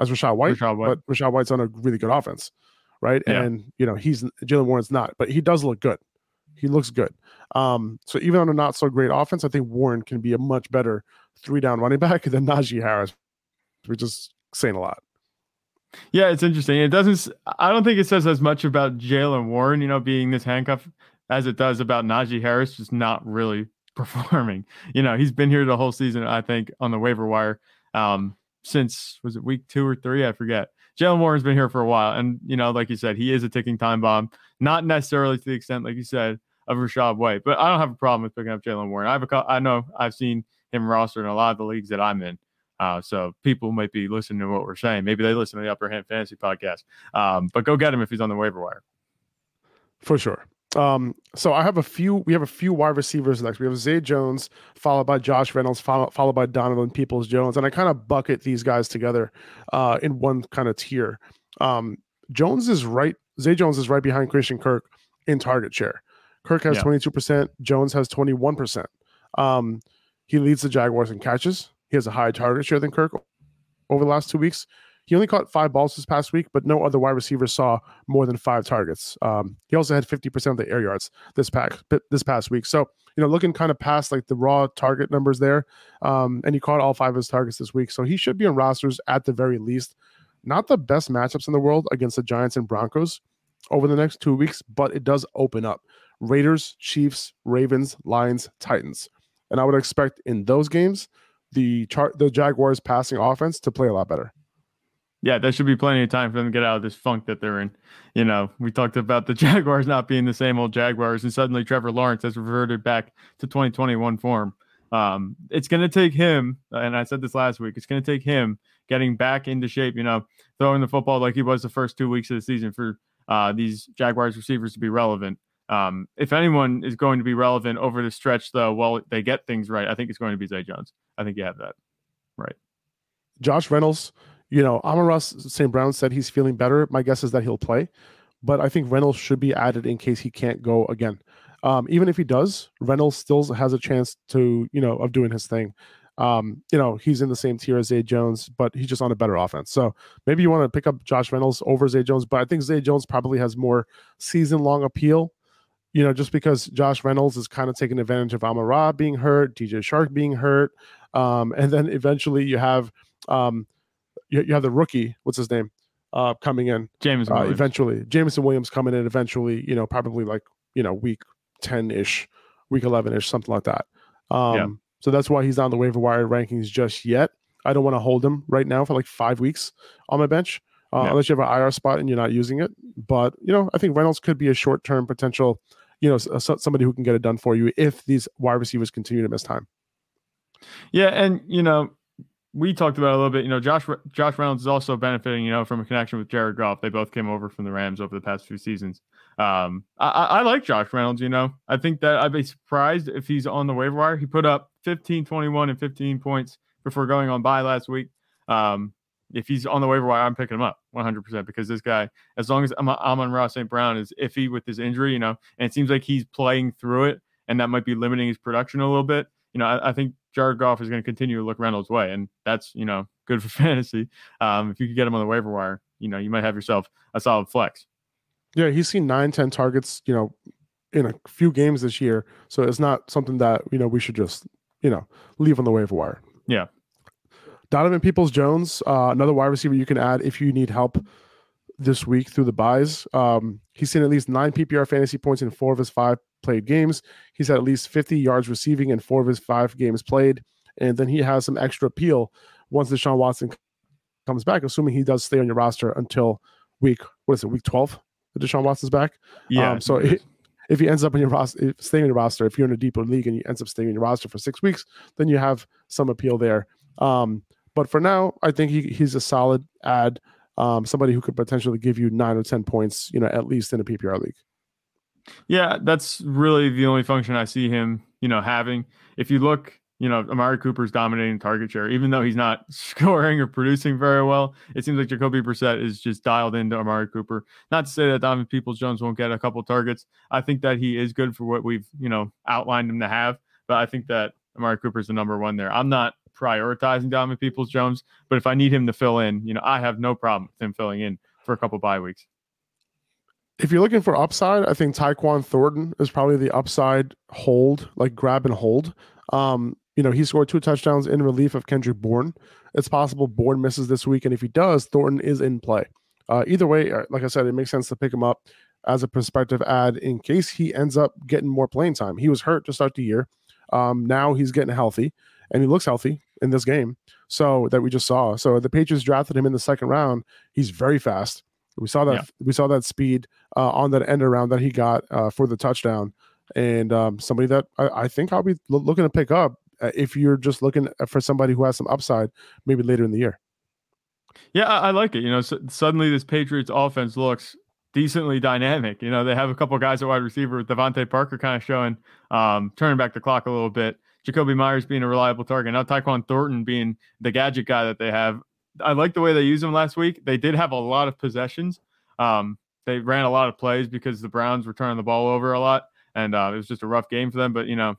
as Rachaad White, Rachaad White. but Rachaad White's on a really good offense, right? Yeah. And you know he's Jaylen Warren's not, but he does look good. He looks good. Um, so even on a not so great offense, I think Warren can be a much better three down running back than Najee Harris. We're just saying a lot. Yeah, it's interesting. It doesn't. I don't think it says as much about Jaylen Warren, you know, being this handcuff, as it does about Najee Harris just not really performing. You know, he's been here the whole season. I think on the waiver wire um, since was it week two or three? I forget. Jaylen Warren's been here for a while, and you know, like you said, he is a ticking time bomb. Not necessarily to the extent, like you said, of Rachaad White, but I don't have a problem with picking up Jaylen Warren. I have a, I know I've seen him rostered in a lot of the leagues that I'm in. Uh, so people might be listening to what we're saying. Maybe they listen to the Upper Hand Fantasy podcast. Um, but go get him if he's on the waiver wire. For sure. Um, so I have a few. We have a few wide receivers next. We have Zay Jones, followed by Josh Reynolds, follow, followed by Donovan Peoples Jones, and I kind of bucket these guys together uh, in one kind of tier. Um, Jones is right. Zay Jones is right behind Christian Kirk in target share. Kirk has twenty two percent. Jones has twenty one percent. Um, he leads the Jaguars in catches. He has a higher target share than Kirk over the last two weeks. He only caught five balls this past week, but no other wide receiver saw more than five targets. Um, he also had 50% of the air yards this past this past week. So, you know, looking kind of past like the raw target numbers there, um, and he caught all five of his targets this week. So he should be on rosters at the very least. Not the best matchups in the world against the Giants and Broncos over the next two weeks, but it does open up Raiders, Chiefs, Ravens, Lions, Titans. And I would expect in those games the chart the Jaguars passing offense to play a lot better. Yeah, there should be plenty of time for them to get out of this funk that they're in. You know, we talked about the Jaguars not being the same old Jaguars, and suddenly Trevor Lawrence has reverted back to 2021 form. Um, it's going to take him, and I said this last week, it's going to take him getting back into shape, you know, throwing the football like he was the first two weeks of the season for uh, these Jaguars receivers to be relevant. Um, if anyone is going to be relevant over the stretch, though, while they get things right, I think it's going to be Zay Jones. I think you have that right. Josh Reynolds, you know, Amon-Ra St. Brown said he's feeling better. My guess is that he'll play, but I think Reynolds should be added in case he can't go again. Um, even if he does, Reynolds still has a chance to, you know, of doing his thing. Um, you know, he's in the same tier as Zay Jones, but he's just on a better offense. So maybe you want to pick up Josh Reynolds over Zay Jones, but I think Zay Jones probably has more season long appeal you know, just because Josh Reynolds is kind of taking advantage of Amon Ra being hurt, DJ Chark being hurt, um, and then eventually you have um, you, you have the rookie, what's his name, uh, coming in, James. Uh, eventually, Jameson Williams coming in eventually. You know, probably like you know week ten ish, week eleven ish, something like that. Um, yeah. So that's why he's not on the waiver wire rankings just yet. I don't want to hold him right now for like five weeks on my bench. Uh, yeah. Unless you have an IR spot and you're not using it, but you know, I think Reynolds could be a short-term potential you know somebody who can get it done for you if these wide receivers continue to miss time. Yeah, and you know we talked about a little bit. You know, Josh Josh Reynolds is also benefiting. You know, from a connection with Jared Goff. They both came over from the Rams over the past few seasons. Um, I, I like Josh Reynolds. You know, I think that I'd be surprised if he's on the waiver wire. He put up 15, 21, and 15 points before going on by last week. Um, if he's on the waiver wire, I'm picking him up 100% because this guy, as long as I'm Amon-Ra St. Brown is iffy with his injury, you know, and it seems like he's playing through it, and that might be limiting his production a little bit. You know, I, I think Jared Goff is going to continue to look Reynolds' way, and that's you know good for fantasy. Um, if you could get him on the waiver wire, you know, you might have yourself a solid flex. Yeah, he's seen nine, 10 targets, you know, in a few games this year. So it's not something that, you know, we should just, you know, leave on the waiver wire. Yeah. Donovan Peoples Jones, uh, another wide receiver you can add if you need help this week through the buys. Um, he's seen at least nine PPR fantasy points in four of his five played games. He's had at least 50 yards receiving in four of his five games played. And then he has some extra appeal once Deshaun Watson comes back, assuming he does stay on your roster until week, what is it, week 12? The Deshaun Watson's back. Yeah. Um, so it, if he ends up in your roster, staying in your roster, if you're in a deeper league and he ends up staying in your roster for six weeks, then you have some appeal there. Um, but for now, I think he, he's a solid ad, um, somebody who could potentially give you nine or 10 points, you know, at least in a PPR league. Yeah, that's really the only function I see him, you know, having. If you look, you know, Amari Cooper's dominating target share, even though he's not scoring or producing very well. It seems like Jacoby Brissett is just dialed into Amari Cooper. Not to say that Donovan Peoples Jones won't get a couple targets. I think that he is good for what we've, you know, outlined him to have. But I think that Amari Cooper's the number one there. I'm not prioritizing Donovan Peoples Jones, but if I need him to fill in, you know, I have no problem with him filling in for a couple bye weeks. If you're looking for upside, I think Tyquan Thornton is probably the upside hold, like grab and hold. Um, you know, he scored two touchdowns in relief of Kendrick Bourne. It's possible Bourne misses this week, and if he does, Thornton is in play. Uh, either way, uh, like I said, it makes sense to pick him up as a prospective ad in case he ends up getting more playing time. He was hurt to start the year. Um, now he's getting healthy, and he looks healthy in this game. So that we just saw. So the Patriots drafted him in the second round. He's very fast. We saw that. Yeah. We saw that speed uh, on that end around that he got uh, for the touchdown, and um, somebody that I, I think I'll be lo- looking to pick up uh, if you're just looking for somebody who has some upside, maybe later in the year. Yeah, I, I like it. You know, so suddenly this Patriots offense looks decently dynamic. You know, they have a couple guys at wide receiver with DeVante Parker kind of showing, um, turning back the clock a little bit. Jakobi Meyers being a reliable target. Now Tyquan Thornton being the gadget guy that they have. I like the way they used him last week. They did have a lot of possessions. Um, they ran a lot of plays because the Browns were turning the ball over a lot, and uh, it was just a rough game for them. But you know,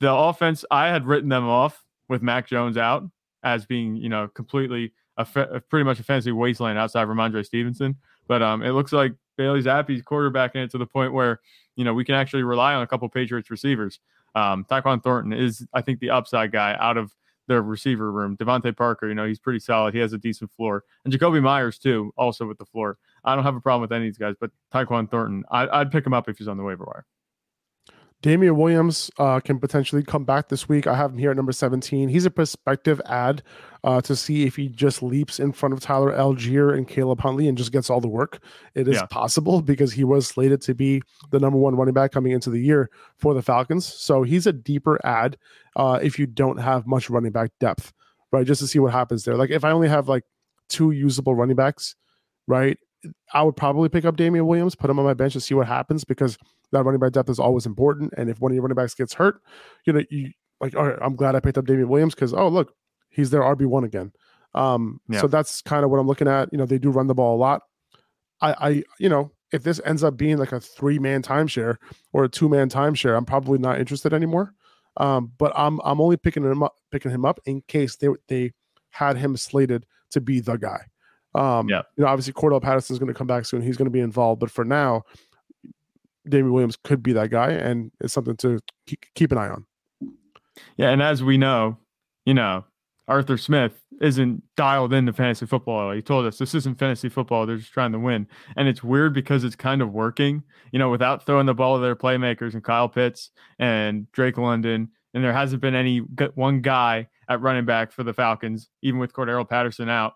the offense, I had written them off with Mac Jones out as being, you know, completely a, pretty much a fantasy wasteland outside Rhamondre Stevenson. But um, it looks like Bailey Zappe's quarterbacking it to the point where, you know, we can actually rely on a couple Patriots receivers. Um, Tyquan Thornton is, I think, the upside guy out of their receiver room. DeVante Parker, you know, he's pretty solid. He has a decent floor. And Jakobi Meyers, too, also with the floor. I don't have a problem with any of these guys, but Tyquan Thornton, I, would pick him up if he's on the waiver wire. Damien Williams uh, can potentially come back this week. I have him here at number 17. He's a prospective ad uh, to see if he just leaps in front of Tyler Allgeier and Caleb Huntley and just gets all the work. It is yeah. possible because he was slated to be the number one running back coming into the year for the Falcons. So he's a deeper ad uh, if you don't have much running back depth, right? Just to see what happens there. Like if I only have like two usable running backs, right? I would probably pick up Damien Williams, put him on my bench and see what happens because – that running back depth is always important. And if one of your running backs gets hurt, you know, you like, all right, I'm glad I picked up Damien Williams because oh look, he's their RB one again. Um, yeah. so that's kind of what I'm looking at. You know, they do run the ball a lot. I, I, you know, if this ends up being like a three man timeshare or a two man timeshare, I'm probably not interested anymore. Um, but I'm I'm only picking him up picking him up in case they they had him slated to be the guy. Um, yeah. You know, obviously Cordarrelle Patterson is going to come back soon. He's going to be involved, but for now, Damien Williams could be that guy, and it's something to keep an eye on. Yeah, and as we know, you know, Arthur Smith isn't dialed into fantasy football. He told us this isn't fantasy football. They're just trying to win. And it's weird because it's kind of working, you know, without throwing the ball to their playmakers and Kyle Pitts and Drake London. And there hasn't been any one guy at running back for the Falcons, even with Cordarrelle Patterson out.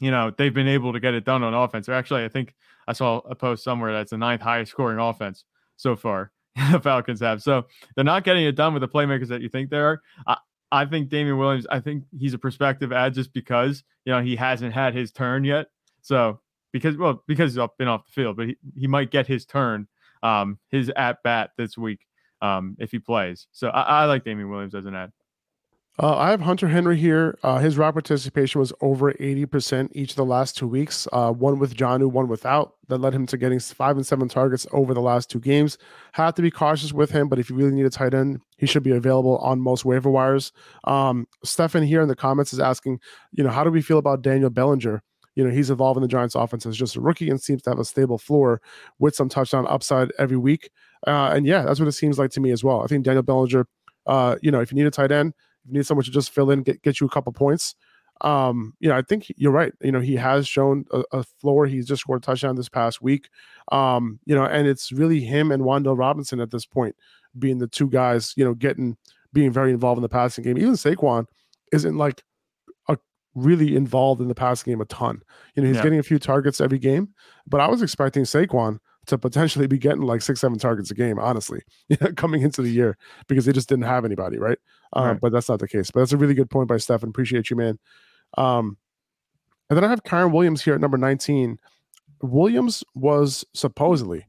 You know, they've been able to get it done on offense. They're actually, I think, I saw a post somewhere that's the ninth highest scoring offense so far the Falcons have. So they're not getting it done with the playmakers that you think they are. I, I think Damien Williams, I think he's a prospective ad just because, you know, he hasn't had his turn yet. So because, well, because he's been off the field, but he, he might get his turn, um, his at bat this week um, if he plays. So I, I like Damien Williams as an ad. Uh, I have Hunter Henry here. Uh, his route participation was over 80% each of the last two weeks, uh, one with Jonnu, one without. That led him to getting five and seven targets over the last two games. Have to be cautious with him, but if you really need a tight end, he should be available on most waiver wires. Um, Stefan here in the comments is asking, you know, how do we feel about Daniel Bellinger? You know, he's evolving the Giants offense as just a rookie and seems to have a stable floor with some touchdown upside every week. Uh, and yeah, that's what it seems like to me as well. I think Daniel Bellinger, uh, you know, if you need a tight end, you need someone to just fill in, get, get you a couple points. Um, you know, I think you're right. You know, he has shown a, a floor. He's just scored a touchdown this past week. Um, you know, and it's really him and Wan'Dale Robinson at this point being the two guys, you know, getting being very involved in the passing game. Even Saquon isn't like a really involved in the passing game a ton. You know, he's yeah. getting a few targets every game, but I was expecting Saquon to potentially be getting like six, seven targets a game, honestly, coming into the year because they just didn't have anybody, right? Um, right. But that's not the case. But that's a really good point by Stefan. Appreciate you, man. Um, and then I have Kyren Williams here at number 19. Williams was supposedly,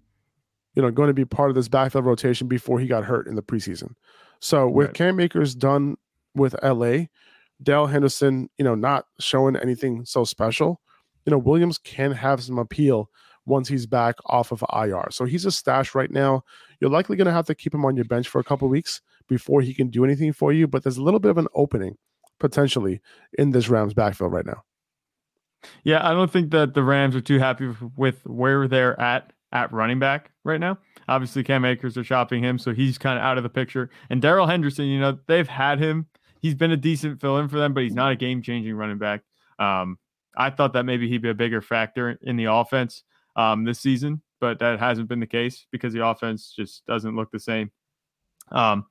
you know, going to be part of this backfield rotation before he got hurt in the preseason. So with right. Cam Akers done with LA, Darrell Henderson, you know, not showing anything so special, you know, Williams can have some appeal once he's back off of IR. So he's a stash right now. You're likely going to have to keep him on your bench for a couple weeks before he can do anything for you, but there's a little bit of an opening potentially in this Rams backfield right now. Yeah, I don't think that the Rams are too happy with where they're at at running back right now. Obviously, Cam Akers are shopping him, so he's kind of out of the picture. And Darrell Henderson, you know, they've had him. He's been a decent fill in for them, but he's not a game changing running back. Um, I thought that maybe he'd be a bigger factor in the offense um, this season, but that hasn't been the case because the offense just doesn't look the same. Um,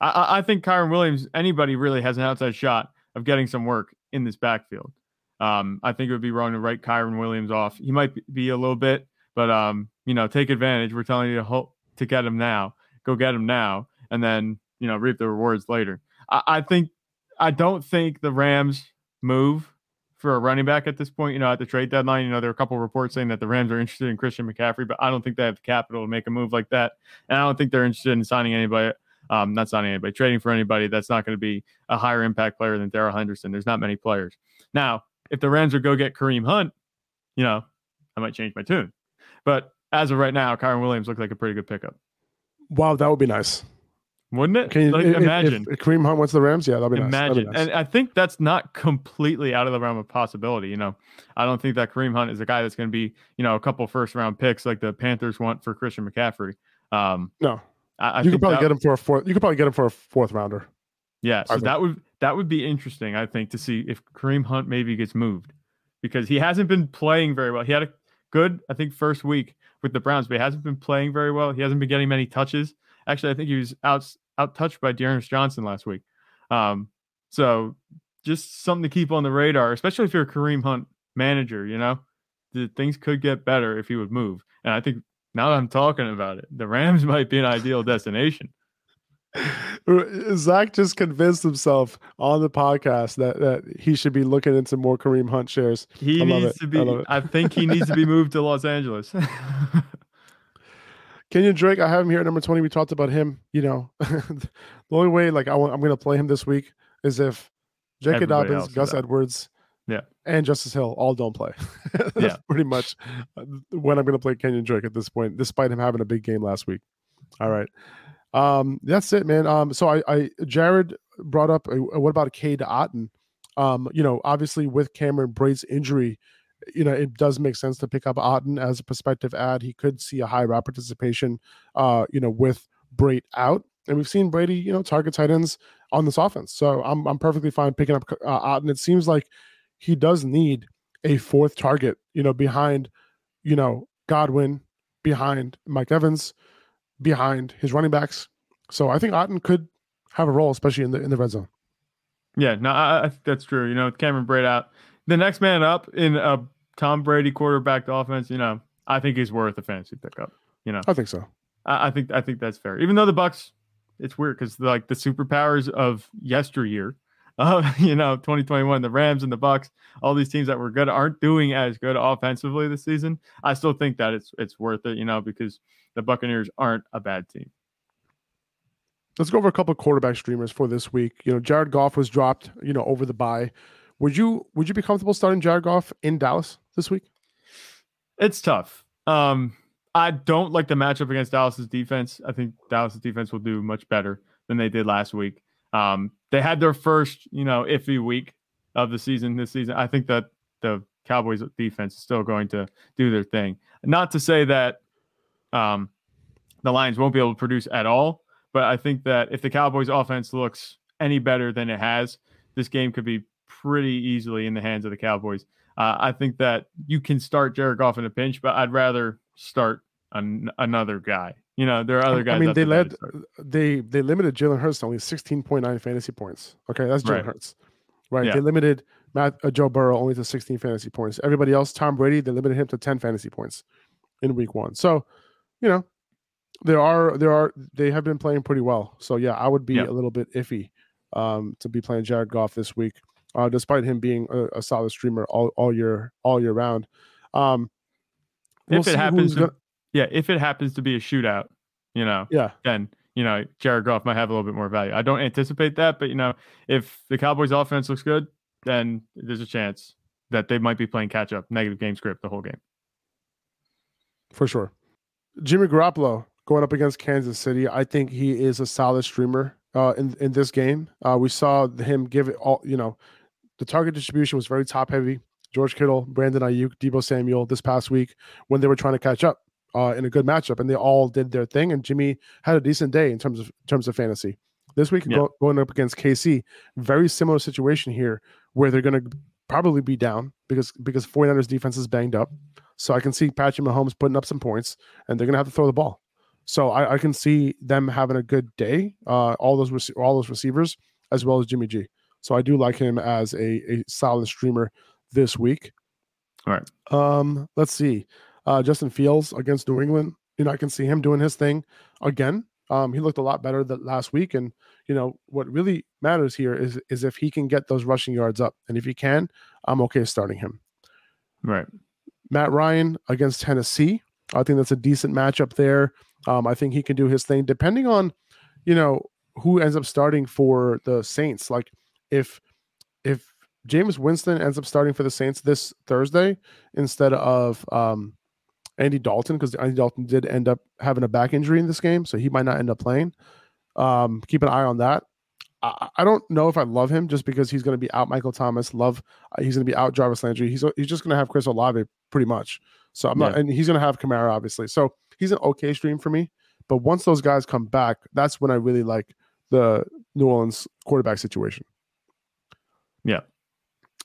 I, I think Kyren Williams, anybody really has an outside shot of getting some work in this backfield. Um, I think it would be wrong to write Kyren Williams off. He might be a little bit, but um, you know, take advantage. We're telling you to hope to get him now. Go get him now, and then you know reap the rewards later. I, I think I don't think the Rams move for a running back at this point. You know, at the trade deadline, you know, there are a couple reports saying that the Rams are interested in Christian McCaffrey, but I don't think they have the capital to make a move like that, and I don't think they're interested in signing anybody. Um, not signing anybody, trading for anybody that's not going to be a higher impact player than Darrell Henderson. There's not many players. Now, if the Rams would go get Kareem Hunt, you know, I might change my tune. But as of right now, Kyren Williams looks like a pretty good pickup. Wow, that would be nice. Wouldn't it? Can you like, if, imagine if Kareem Hunt went to the Rams? Yeah, that'd be imagine. nice. Nice. And I think that's not completely out of the realm of possibility. You know, I don't think that Kareem Hunt is a guy that's going to be, you know, a couple first round picks like the Panthers want for Christian McCaffrey. Um, no, I, I you could probably that, get him for a fourth. You could probably get him for a fourth rounder. Yeah, so that would that would be interesting. I think to see if Kareem Hunt maybe gets moved because he hasn't been playing very well. He had a good, I think, first week with the Browns, but he hasn't been playing very well. He hasn't been getting many touches. Actually, I think he was out out touched by D'Ernest Johnson last week. Um, so just something to keep on the radar, especially if you're a Kareem Hunt manager. You know, the things could get better if he would move. And I think now that I'm talking about it, the Rams might be an ideal destination. Zach just convinced himself on the podcast that, that he should be looking into more Kareem Hunt shares. He needs to be. I, I think he needs to be moved to Los Angeles. Kenyon Drake, I have him here at number 20. We talked about him. You know, the only way like I want, I'm going to play him this week is if J.K. Dobbins, Gus Edwards, yeah, and Justice Hill all don't play. That's yeah. pretty much uh, when I'm going to play Kenyon Drake at this point, despite him having a big game last week. All right. Um, that's it, man. Um, so I, I Jared brought up uh, what about Cade Otton? Um, you know, obviously with Cameron Brate's injury, you know, it does make sense to pick up Otton as a prospective ad. He could see a high route participation, uh, you know, with Brate out. And we've seen Brady, you know, target tight ends on this offense. So I'm, I'm perfectly fine picking up uh, Otton. It seems like he does need a fourth target, you know, behind, you know, Godwin, behind Mike Evans, behind his running backs. So I think Otton could have a role, especially in the in the red zone. Yeah, no, I, I think that's true. You know, with Cameron Brate out, the next man up in a Tom Brady quarterback offense, you know, I think he's worth a fantasy pickup. You know, I think so. I, I think I think that's fair. Even though the Bucs, it's weird because like the superpowers of yesteryear, uh, you know, 2021, the Rams and the Bucs, all these teams that were good aren't doing as good offensively this season. I still think that it's it's worth it, you know, because the Buccaneers aren't a bad team. Let's go over a couple quarterback streamers for this week. You know, Jared Goff was dropped, you know, over the bye. Would you would you be comfortable starting Jared Goff in Dallas this week? It's tough. Um, I don't like the matchup against Dallas's defense. I think Dallas's defense will do much better than they did last week. Um, they had their first, you know, iffy week of the season this season. I think that the Cowboys defense is still going to do their thing. Not to say that um, the Lions won't be able to produce at all, but I think that if the Cowboys offense looks any better than it has, this game could be pretty easily in the hands of the Cowboys. Uh, I think that you can start Jared Goff in a pinch, but I'd rather start an- another guy. You know, there are other guys. I mean, they led, they they limited Jalen Hurts to only sixteen point nine fantasy points. Okay, that's Jalen right. Hurts, right? Yeah. They limited Matt uh, Joe Burrow only to sixteen fantasy points. Everybody else, Tom Brady, they limited him to ten fantasy points in week one. So, you know, there are there are they have been playing pretty well. So yeah, I would be yeah. a little bit iffy um, to be playing Jared Goff this week uh, despite him being a, a, solid streamer all, all year all year round. Um, we'll if it happens, to, gonna... yeah, if it happens to be a shootout, you know, yeah, then you know Jared Goff might have a little bit more value. I don't anticipate that, but you know, if the Cowboys' offense looks good, then there's a chance that they might be playing catch up, negative game script the whole game. For sure, Jimmy Garoppolo going up against Kansas City. I think he is a solid streamer uh, in in this game. Uh, we saw him give it all. You know, the target distribution was very top heavy. George Kittle, Brandon Aiyuk, Deebo Samuel this past week when they were trying to catch up uh, in a good matchup, and they all did their thing. And Jimmy had a decent day in terms of in terms of fantasy. This week, yeah. go, going up against KC, very similar situation here, where they're going to probably be down because because 49ers defense is banged up. So I can see Patrick Mahomes putting up some points, and they're going to have to throw the ball. So I, I, can see them having a good day. Uh, all those all those receivers, as well as Jimmy G. So I do like him as a, a solid streamer this week. All right. Um, let's see. Uh, Justin Fields against New England. You know, I can see him doing his thing again. Um, he looked a lot better than last week, and you know what really matters here is is if he can get those rushing yards up, and if he can, I'm okay starting him. Right. Matt Ryan against Tennessee. I think that's a decent matchup there. Um, I think he can do his thing, depending on, you know, who ends up starting for the Saints. Like if if Jameis Winston ends up starting for the Saints this Thursday instead of um, Andy Dalton, because Andy Dalton did end up having a back injury in this game, so he might not end up playing. Um, keep an eye on that. I, I don't know if I love him just because he's going to be out Michael Thomas. Love uh, he's going to be out Jarvis Landry. He's he's just going to have Chris Olave pretty much. So I'm yeah. not, and he's going to have Kamara obviously. So he's an okay stream for me. But once those guys come back, that's when I really like the New Orleans quarterback situation. Yeah.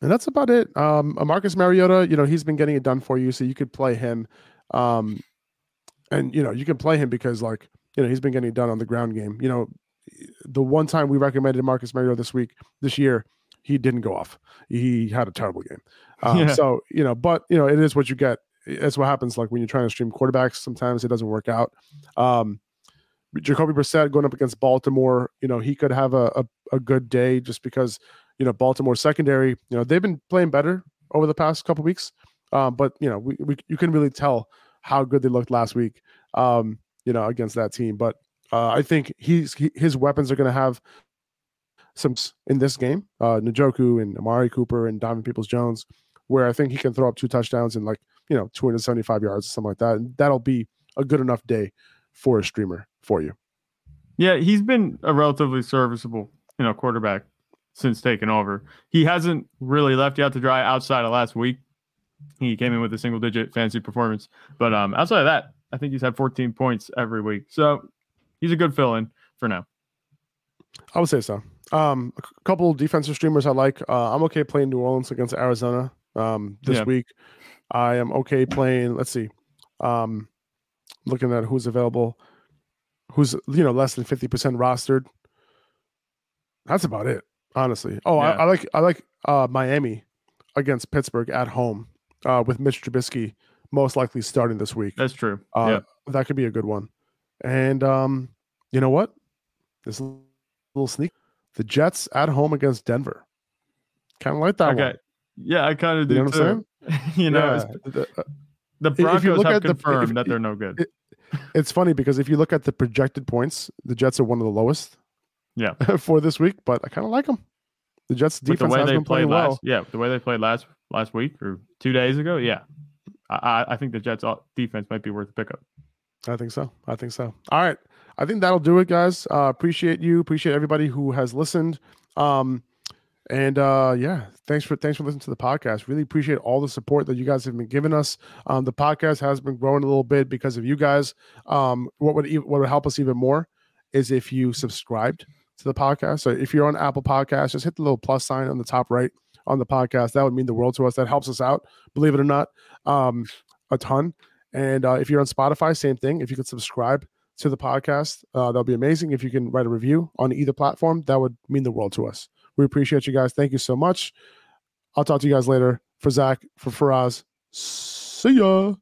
And that's about it. Um, Marcus Mariota, you know, he's been getting it done for you, so you could play him. Um, and you know, you can play him because like, you know, he's been getting it done on the ground game. You know, the one time we recommended Marcus Mariota this week, this year, he didn't go off. He had a terrible game. Um, yeah. So you know, but you know, it is what you get. It's what happens. Like when you're trying to stream quarterbacks, sometimes it doesn't work out. Um, Jacoby Brissett going up against Baltimore, you know, he could have a, a, a good day just because you know Baltimore secondary, you know, they've been playing better over the past couple weeks. Um, but you know, we, we you can really tell how good they looked last week. Um, you know, against that team. But uh, I think he's he, his weapons are going to have some in this game. Uh, Njoku and Amari Cooper and Diamond Peoples Jones, where I think he can throw up two touchdowns and like you know 275 yards or something like that. And that'll be a good enough day for a streamer for you. Yeah, he's been a relatively serviceable, you know, quarterback since taking over. He hasn't really left you out to dry outside of last week. He came in with a single digit fantasy performance. But um outside of that, I think he's had 14 points every week. So he's a good fill in for now. I would say so. Um, a couple defensive streamers I like. Uh, I'm okay playing New Orleans against Arizona um, this yeah. week. I am okay playing. Let's see. Um, looking at who's available, who's you know less than fifty percent rostered. That's about it, honestly. Oh, yeah. I, I, like I like uh, Miami against Pittsburgh at home uh, with Mitch Trubisky most likely starting this week. That's true. Uh, yeah, that could be a good one. And um, you know what? This little sneak. The Jets at home against Denver. Kind of like that okay. one. Yeah, I kind of do you know too. you know, yeah. the, uh, the Broncos have confirmed the, if, that they're no good. It, it's funny because if you look at the projected points, the Jets are one of the lowest. Yeah, for this week, but I kind of like them. The Jets defense the way has they been playing last, well. Yeah, the way they played last last week or two days ago. Yeah, I, I think the Jets defense might be worth a pickup. I think so. I think so. All right. I think that'll do it, guys. Uh, appreciate you. Appreciate everybody who has listened. Um, and uh, yeah, thanks for thanks for listening to the podcast. Really appreciate all the support that you guys have been giving us. Um, the podcast has been growing a little bit because of you guys. Um, what would what would help us even more is if you subscribed to the podcast. So if you're on Apple Podcasts, just hit the little plus sign on the top right on the podcast. That would mean the world to us. That helps us out, believe it or not, um, a ton. And uh, if you're on Spotify, same thing. If you could subscribe to the podcast, uh, that'll be amazing. If you can write a review on either platform, that would mean the world to us. We appreciate you guys. Thank you so much. I'll talk to you guys later. For Zach, for Faraz, see ya.